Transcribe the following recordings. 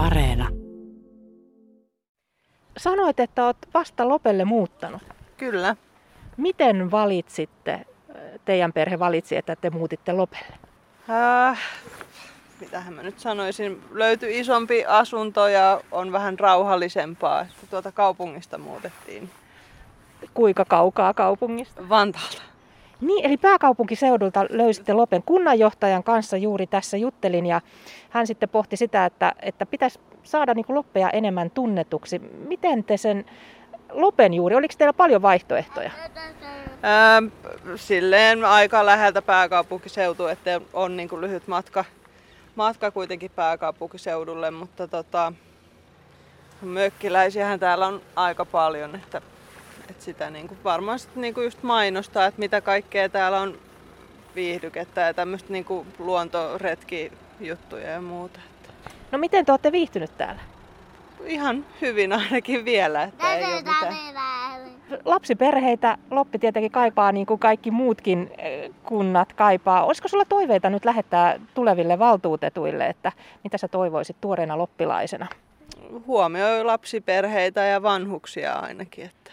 Areena. Sanoit, että olet vasta Lopelle muuttanut. Kyllä. Miten valitsitte, teidän perhe valitsi, että te muutitte Lopelle? Äh, mitähän mä nyt sanoisin, löytyi isompi asunto ja on vähän rauhallisempaa, että tuota kaupungista muutettiin. Kuinka kaukaa kaupungista? Vantaalta. Niin, eli pääkaupunkiseudulta löysitte Lopen kunnanjohtajan kanssa juuri tässä juttelin ja hän sitten pohti sitä, että, että pitäisi saada niin Loppeja enemmän tunnetuksi. Miten te sen Lopen juuri, oliko teillä paljon vaihtoehtoja? Ää, silleen aika läheltä pääkaupunkiseutu, että on niin kuin lyhyt matka, matka kuitenkin pääkaupunkiseudulle, mutta tota, mökkiläisiähän täällä on aika paljon, että, että sitä niin kuin varmaan niin kuin just mainostaa, että mitä kaikkea täällä on viihdykettä ja tämmöistä niin kuin luontoretkijuttuja ja muuta. No miten te olette viihtynyt täällä? Ihan hyvin ainakin vielä, että ei ole mitään. Lapsiperheitä Loppi tietenkin kaipaa niin kuin kaikki muutkin eh, kunnat kaipaa. Olisiko sulla toiveita nyt lähettää tuleville valtuutetuille, että mitä sä toivoisit tuoreena loppilaisena? Huomioi lapsiperheitä ja vanhuksia ainakin. Että,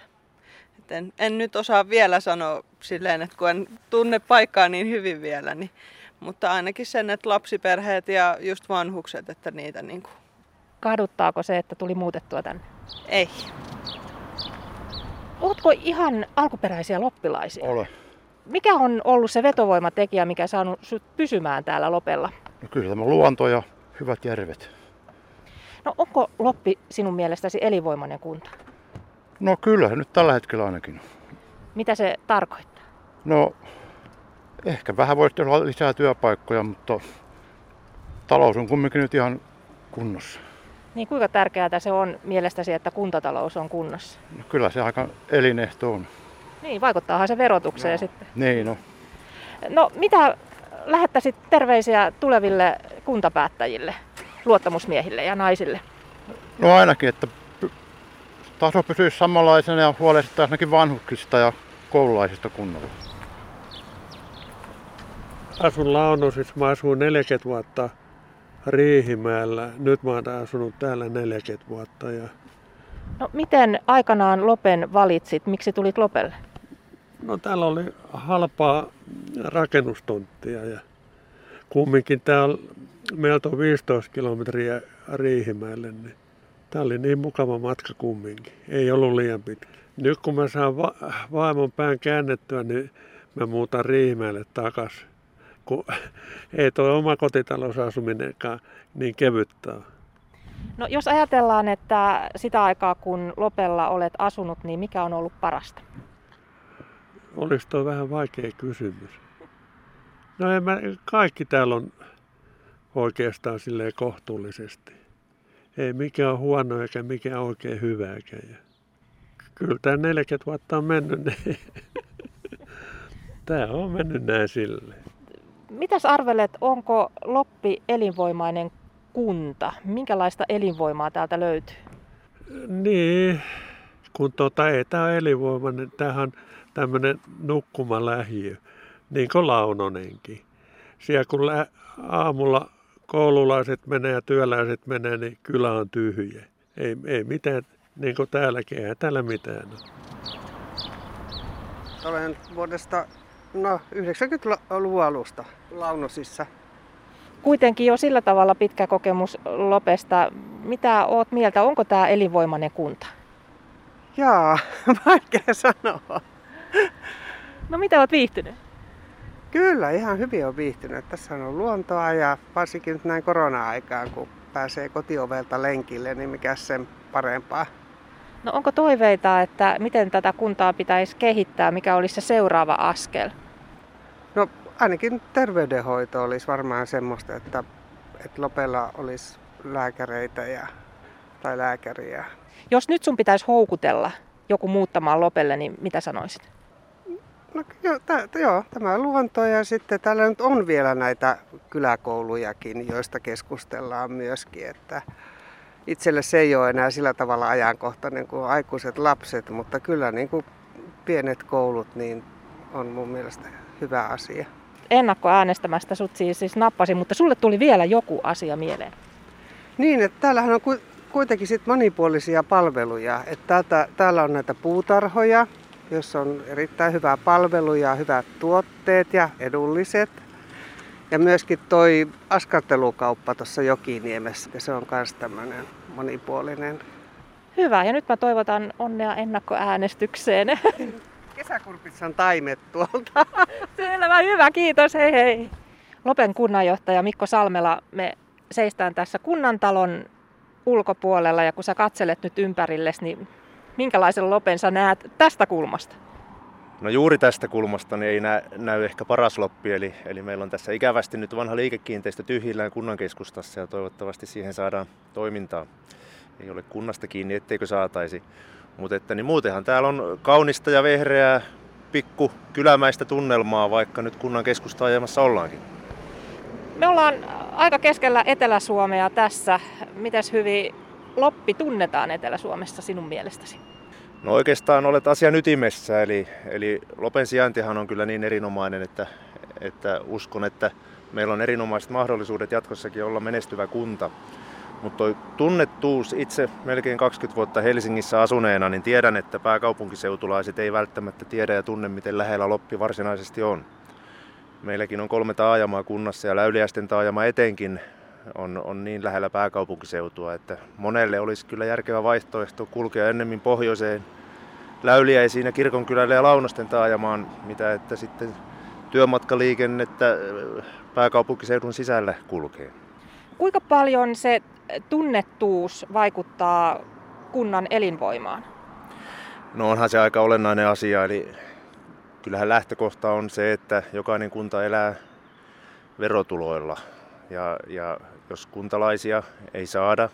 että en, en nyt osaa vielä sanoa silleen, että kun en tunne paikkaa niin hyvin vielä, niin mutta ainakin sen, että lapsiperheet ja just vanhukset, että niitä niin kuin... Kaduttaako se, että tuli muutettua tänne? Ei. Oletko ihan alkuperäisiä loppilaisia? Ole. Mikä on ollut se vetovoimatekijä, mikä on saanut sut pysymään täällä Lopella? No kyllä tämä luonto ja hyvät järvet. No onko Loppi sinun mielestäsi elinvoimainen kunta? No kyllä, nyt tällä hetkellä ainakin. Mitä se tarkoittaa? No ehkä vähän voisi olla lisää työpaikkoja, mutta talous on kumminkin nyt ihan kunnossa. Niin kuinka tärkeää se on mielestäsi, että kuntatalous on kunnossa? No kyllä se aika elinehto on. Niin, vaikuttaahan se verotukseen no. sitten. Niin, no. No mitä lähettäisit terveisiä tuleville kuntapäättäjille, luottamusmiehille ja naisille? No ainakin, että taso pysyisi samanlaisena ja huolehdittaisiin ainakin vanhuksista ja koululaisista kunnolla. Asun Launosissa, mä asuin 40 vuotta Riihimäellä. Nyt mä oon asunut täällä 40 vuotta. Ja... No miten aikanaan Lopen valitsit? Miksi tulit Lopelle? No täällä oli halpaa rakennustonttia ja kumminkin täällä meiltä on 15 kilometriä Riihimäelle, niin tää oli niin mukava matka kumminkin. Ei ollut liian pitkä. Nyt kun mä saan va- vaimon pään käännettyä, niin mä muutan Riihimäelle takaisin kun ei tuo oma kotitalousasuminenkaan niin kevyttä No jos ajatellaan, että sitä aikaa kun Lopella olet asunut, niin mikä on ollut parasta? Olisi tuo vähän vaikea kysymys. No en mä, kaikki täällä on oikeastaan silleen kohtuullisesti. Ei mikään huono eikä mikään oikein hyvääkään. Ja kyllä tämä 40 vuotta on mennyt. Niin tämä on mennyt näin silleen. Mitäs arvelet, onko Loppi elinvoimainen kunta? Minkälaista elinvoimaa täältä löytyy? Niin, kun tota, ei tämä ole elinvoimainen, tämähän on tämmöinen nukkumalähiö, niin kuin Launonenkin. Siellä kun lä- aamulla koululaiset menee ja työläiset menee, niin kylä on tyhjä. Ei, ei mitään, niin kuin täälläkin, ei täällä mitään ole. Olen vuodesta No 90-luvun alusta Launosissa. Kuitenkin jo sillä tavalla pitkä kokemus Lopesta. Mitä oot mieltä, onko tämä elinvoimainen kunta? Jaa, vaikea sanoa. No mitä oot viihtynyt? Kyllä, ihan hyvin on viihtynyt. Tässä on luontoa ja varsinkin nyt näin korona-aikaan, kun pääsee kotiovelta lenkille, niin mikä sen parempaa. No onko toiveita, että miten tätä kuntaa pitäisi kehittää, mikä olisi se seuraava askel? No ainakin terveydenhoito olisi varmaan semmoista, että, että Lopella olisi lääkäreitä ja, tai lääkäriä. Jos nyt sun pitäisi houkutella joku muuttamaan Lopelle, niin mitä sanoisit? No jo, t- joo, tämä on luonto ja sitten täällä nyt on vielä näitä kyläkoulujakin, joista keskustellaan myöskin, että itselle se ei ole enää sillä tavalla ajankohtainen kuin aikuiset lapset, mutta kyllä niin kuin pienet koulut niin on mun mielestä hyvä asia. Ennakkoäänestämästä sut siis, siis nappasi, mutta sulle tuli vielä joku asia mieleen. Niin, että täällähän on kuitenkin sit monipuolisia palveluja. Että täältä, täällä on näitä puutarhoja, jossa on erittäin hyvää palveluja, hyvät tuotteet ja edulliset. Ja myöskin toi askartelukauppa tuossa Jokiniemessä, ja se on myös tämmöinen monipuolinen. Hyvä, ja nyt mä toivotan onnea ennakkoäänestykseen. Kesäkurpitsan taimet tuolta. Selvä, hyvä, kiitos, hei hei. Lopen kunnanjohtaja Mikko Salmela, me seistään tässä kunnantalon ulkopuolella ja kun sä katselet nyt ympärillesi, niin minkälaisen lopen sä näet tästä kulmasta? No juuri tästä kulmasta niin ei näy, näy ehkä paras loppi, eli, eli meillä on tässä ikävästi nyt vanha liikekiinteistö tyhjillään kunnan keskustassa ja toivottavasti siihen saadaan toimintaa. Ei ole kunnasta kiinni, etteikö saataisi. Mutta että, niin muutenhan täällä on kaunista ja vehreää pikku kylämäistä tunnelmaa, vaikka nyt kunnan keskusta ajamassa ollaankin. Me ollaan aika keskellä Etelä-Suomea tässä. Mitäs hyvin Loppi tunnetaan Etelä-Suomessa sinun mielestäsi? No oikeastaan olet asian ytimessä, eli, eli Lopen sijaintihan on kyllä niin erinomainen, että, että uskon, että meillä on erinomaiset mahdollisuudet jatkossakin olla menestyvä kunta. Mutta tunnettuus itse melkein 20 vuotta Helsingissä asuneena, niin tiedän, että pääkaupunkiseutulaiset ei välttämättä tiedä ja tunne, miten lähellä Loppi varsinaisesti on. Meilläkin on kolme taajamaa kunnassa ja Läyliäisten taajama etenkin on, on niin lähellä pääkaupunkiseutua, että monelle olisi kyllä järkevä vaihtoehto kulkea ennemmin pohjoiseen Läyliäisiin ja Kirkonkylälle ja Launosten taajamaan, mitä että sitten työmatkaliikennettä äh, pääkaupunkiseudun sisällä kulkee. Kuinka paljon se tunnettuus vaikuttaa kunnan elinvoimaan? No onhan se aika olennainen asia, eli kyllähän lähtökohta on se, että jokainen kunta elää verotuloilla. Ja, ja jos kuntalaisia ei saada,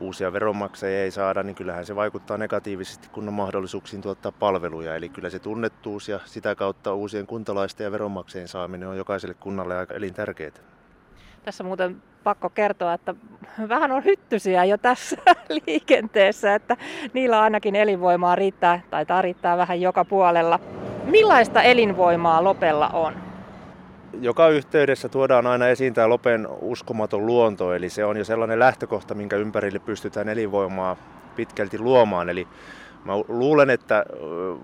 uusia veronmaksajia ei saada, niin kyllähän se vaikuttaa negatiivisesti kunnan mahdollisuuksiin tuottaa palveluja. Eli kyllä se tunnettuus ja sitä kautta uusien kuntalaisten ja veronmaksajien saaminen on jokaiselle kunnalle aika elintärkeää. Tässä muuten pakko kertoa, että vähän on hyttysiä jo tässä liikenteessä, että niillä ainakin elinvoimaa riittää, tai riittää vähän joka puolella. Millaista elinvoimaa Lopella on? Joka yhteydessä tuodaan aina esiin tämä Lopen uskomaton luonto, eli se on jo sellainen lähtökohta, minkä ympärille pystytään elinvoimaa pitkälti luomaan. Eli mä luulen, että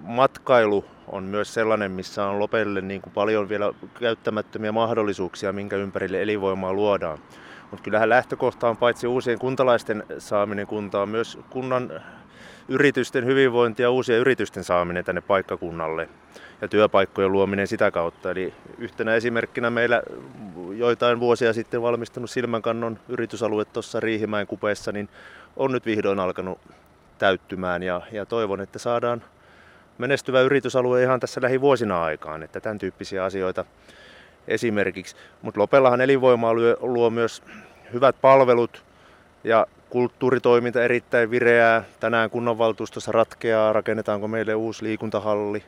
matkailu on myös sellainen, missä on Lopelle niin kuin paljon vielä käyttämättömiä mahdollisuuksia, minkä ympärille elinvoimaa luodaan. Mutta kyllähän lähtökohta on paitsi uusien kuntalaisten saaminen kuntaan, myös kunnan yritysten hyvinvointi ja uusien yritysten saaminen tänne paikkakunnalle ja työpaikkojen luominen sitä kautta. Eli yhtenä esimerkkinä meillä joitain vuosia sitten valmistunut Silmänkannon yritysalue tuossa Riihimäen kupeessa, niin on nyt vihdoin alkanut täyttymään ja, ja toivon, että saadaan menestyvä yritysalue ihan tässä lähivuosina aikaan, että tämän tyyppisiä asioita esimerkiksi. Mutta Lopellahan elinvoimaa luo, luo myös hyvät palvelut ja kulttuuritoiminta erittäin vireää. Tänään kunnanvaltuustossa ratkeaa, rakennetaanko meille uusi liikuntahalli.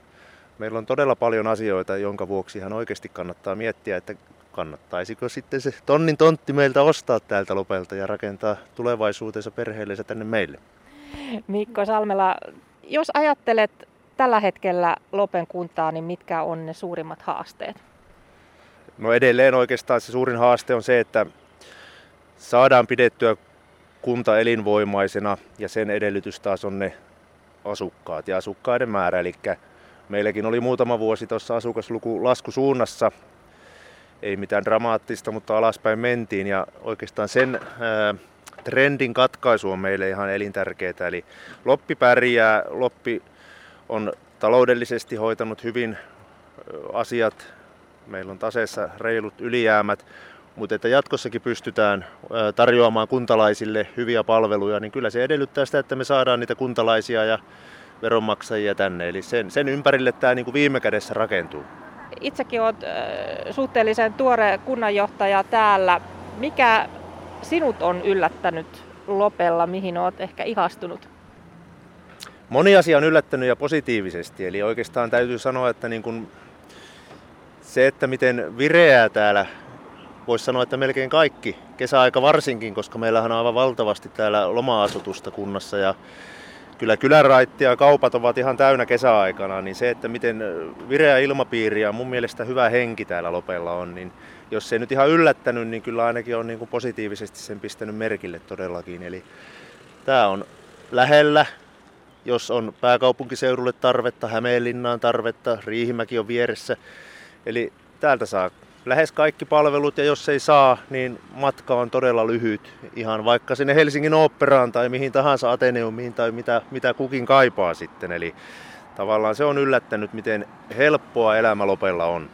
Meillä on todella paljon asioita, jonka vuoksi ihan oikeasti kannattaa miettiä, että kannattaisiko sitten se tonnin tontti meiltä ostaa täältä Lopelta ja rakentaa tulevaisuutensa perheellensä tänne meille. Mikko Salmela, jos ajattelet tällä hetkellä Lopen kuntaa, niin mitkä on ne suurimmat haasteet? No edelleen oikeastaan se suurin haaste on se, että saadaan pidettyä kunta elinvoimaisena ja sen edellytys taas on ne asukkaat ja asukkaiden määrä. Eli meilläkin oli muutama vuosi tuossa asukasluku laskusuunnassa. Ei mitään dramaattista, mutta alaspäin mentiin ja oikeastaan sen ää, trendin katkaisu on meille ihan elintärkeää. Eli Loppi pärjää, Loppi on taloudellisesti hoitanut hyvin asiat. Meillä on taseessa reilut ylijäämät, mutta että jatkossakin pystytään tarjoamaan kuntalaisille hyviä palveluja, niin kyllä se edellyttää sitä, että me saadaan niitä kuntalaisia ja veronmaksajia tänne. Eli sen, sen ympärille tämä niin kuin viime kädessä rakentuu. Itsekin olet suhteellisen tuore kunnanjohtaja täällä. Mikä sinut on yllättänyt Lopella, mihin olet ehkä ihastunut? Moni asia on yllättänyt ja positiivisesti. Eli oikeastaan täytyy sanoa, että niin kun se, että miten vireää täällä, voisi sanoa, että melkein kaikki, kesäaika varsinkin, koska meillähän on aivan valtavasti täällä loma-asutusta kunnassa ja kyllä kylänraitti ja kaupat ovat ihan täynnä kesäaikana, niin se, että miten vireä ilmapiiri ja mun mielestä hyvä henki täällä Lopella on, niin jos se ei nyt ihan yllättänyt, niin kyllä ainakin on niin kuin positiivisesti sen pistänyt merkille todellakin. Eli tämä on lähellä, jos on pääkaupunkiseudulle tarvetta, Hämeenlinnaan tarvetta, Riihimäki on vieressä. Eli täältä saa lähes kaikki palvelut ja jos ei saa, niin matka on todella lyhyt. Ihan vaikka sinne Helsingin oopperaan tai mihin tahansa Ateneumiin tai mitä, mitä kukin kaipaa sitten. Eli tavallaan se on yllättänyt, miten helppoa elämä Lopella on.